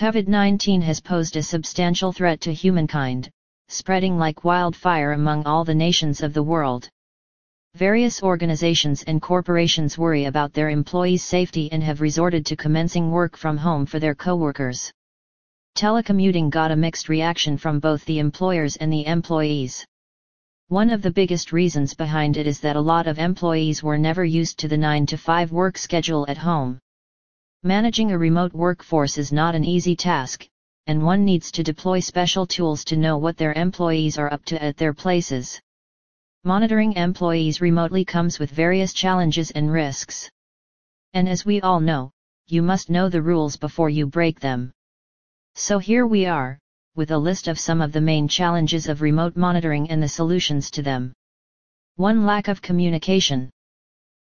COVID-19 has posed a substantial threat to humankind, spreading like wildfire among all the nations of the world. Various organizations and corporations worry about their employees' safety and have resorted to commencing work from home for their coworkers. Telecommuting got a mixed reaction from both the employers and the employees. One of the biggest reasons behind it is that a lot of employees were never used to the 9 to 5 work schedule at home. Managing a remote workforce is not an easy task, and one needs to deploy special tools to know what their employees are up to at their places. Monitoring employees remotely comes with various challenges and risks. And as we all know, you must know the rules before you break them. So here we are, with a list of some of the main challenges of remote monitoring and the solutions to them. 1. Lack of communication.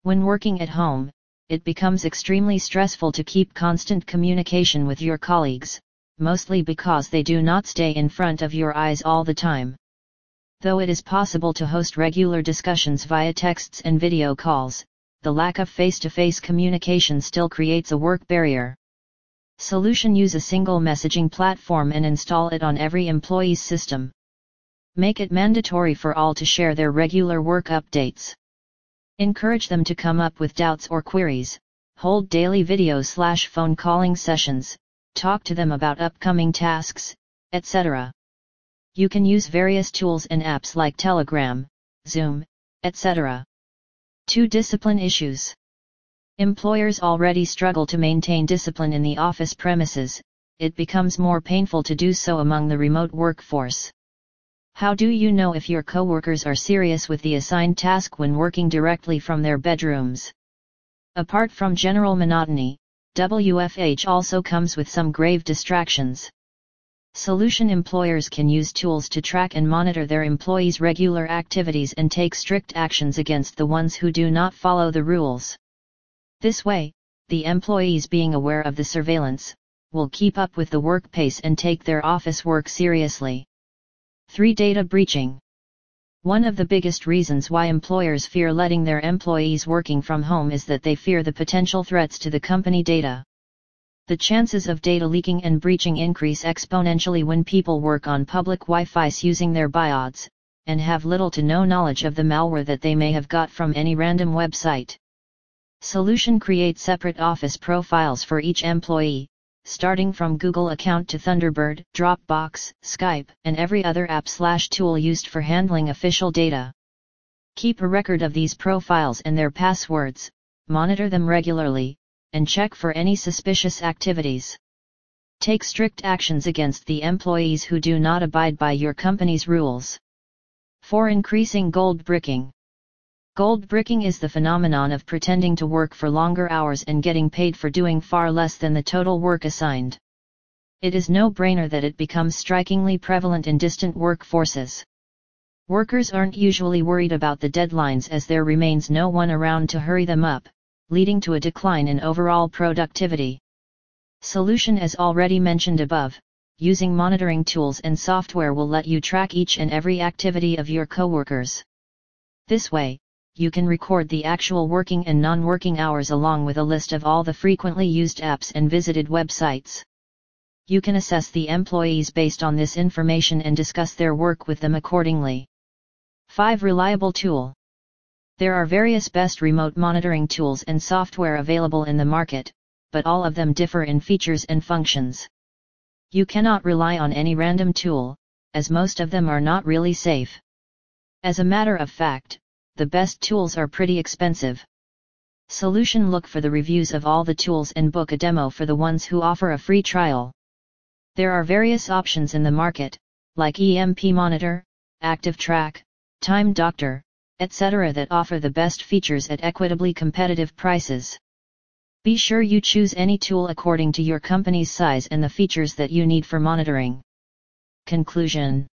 When working at home, it becomes extremely stressful to keep constant communication with your colleagues, mostly because they do not stay in front of your eyes all the time though it is possible to host regular discussions via texts and video calls, the lack of face-to-face communication still creates a work barrier. Solution Use a single messaging platform and install it on every employee's system. Make it mandatory for all to share their regular work updates. Encourage them to come up with doubts or queries, hold daily video slash phone calling sessions, talk to them about upcoming tasks, etc. You can use various tools and apps like Telegram, Zoom, etc. 2. Discipline issues. Employers already struggle to maintain discipline in the office premises, it becomes more painful to do so among the remote workforce. How do you know if your coworkers are serious with the assigned task when working directly from their bedrooms? Apart from general monotony, WFH also comes with some grave distractions. Solution employers can use tools to track and monitor their employees' regular activities and take strict actions against the ones who do not follow the rules. This way, the employees being aware of the surveillance, will keep up with the work pace and take their office work seriously. 3. Data breaching. One of the biggest reasons why employers fear letting their employees working from home is that they fear the potential threats to the company data the chances of data leaking and breaching increase exponentially when people work on public Wi-Fi using their BYODs, and have little to no knowledge of the malware that they may have got from any random website. Solution Create separate office profiles for each employee, starting from Google account to Thunderbird, Dropbox, Skype, and every other app slash tool used for handling official data. Keep a record of these profiles and their passwords, monitor them regularly, and check for any suspicious activities. Take strict actions against the employees who do not abide by your company's rules. For Increasing gold bricking. Gold bricking is the phenomenon of pretending to work for longer hours and getting paid for doing far less than the total work assigned. It is no brainer that it becomes strikingly prevalent in distant workforces. Workers aren't usually worried about the deadlines as there remains no one around to hurry them up, leading to a decline in overall productivity. Solution as already mentioned above, using monitoring tools and software will let you track each and every activity of your coworkers. This way, you can record the actual working and non-working hours along with a list of all the frequently used apps and visited websites. You can assess the employees based on this information and discuss their work with them accordingly. 5. Reliable tool. There are various best remote monitoring tools and software available in the market, but all of them differ in features and functions. You cannot rely on any random tool, as most of them are not really safe. As a matter of fact, the best tools are pretty expensive. Solution Look for the reviews of all the tools and book a demo for the ones who offer a free trial. There are various options in the market, like EMP Monitor, ActivTrak, Time Doctor, etc. that offer the best features at equitably competitive prices. Be sure you choose any tool according to your company's size and the features that you need for monitoring. Conclusion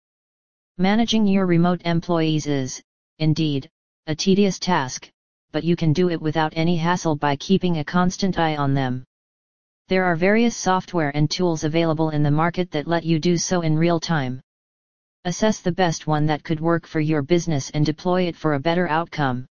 Managing your remote employees is, indeed, a tedious task, but you can do it without any hassle by keeping a constant eye on them. There are various software and tools available in the market that let you do so in real time. Assess the best one that could work for your business and deploy it for a better outcome.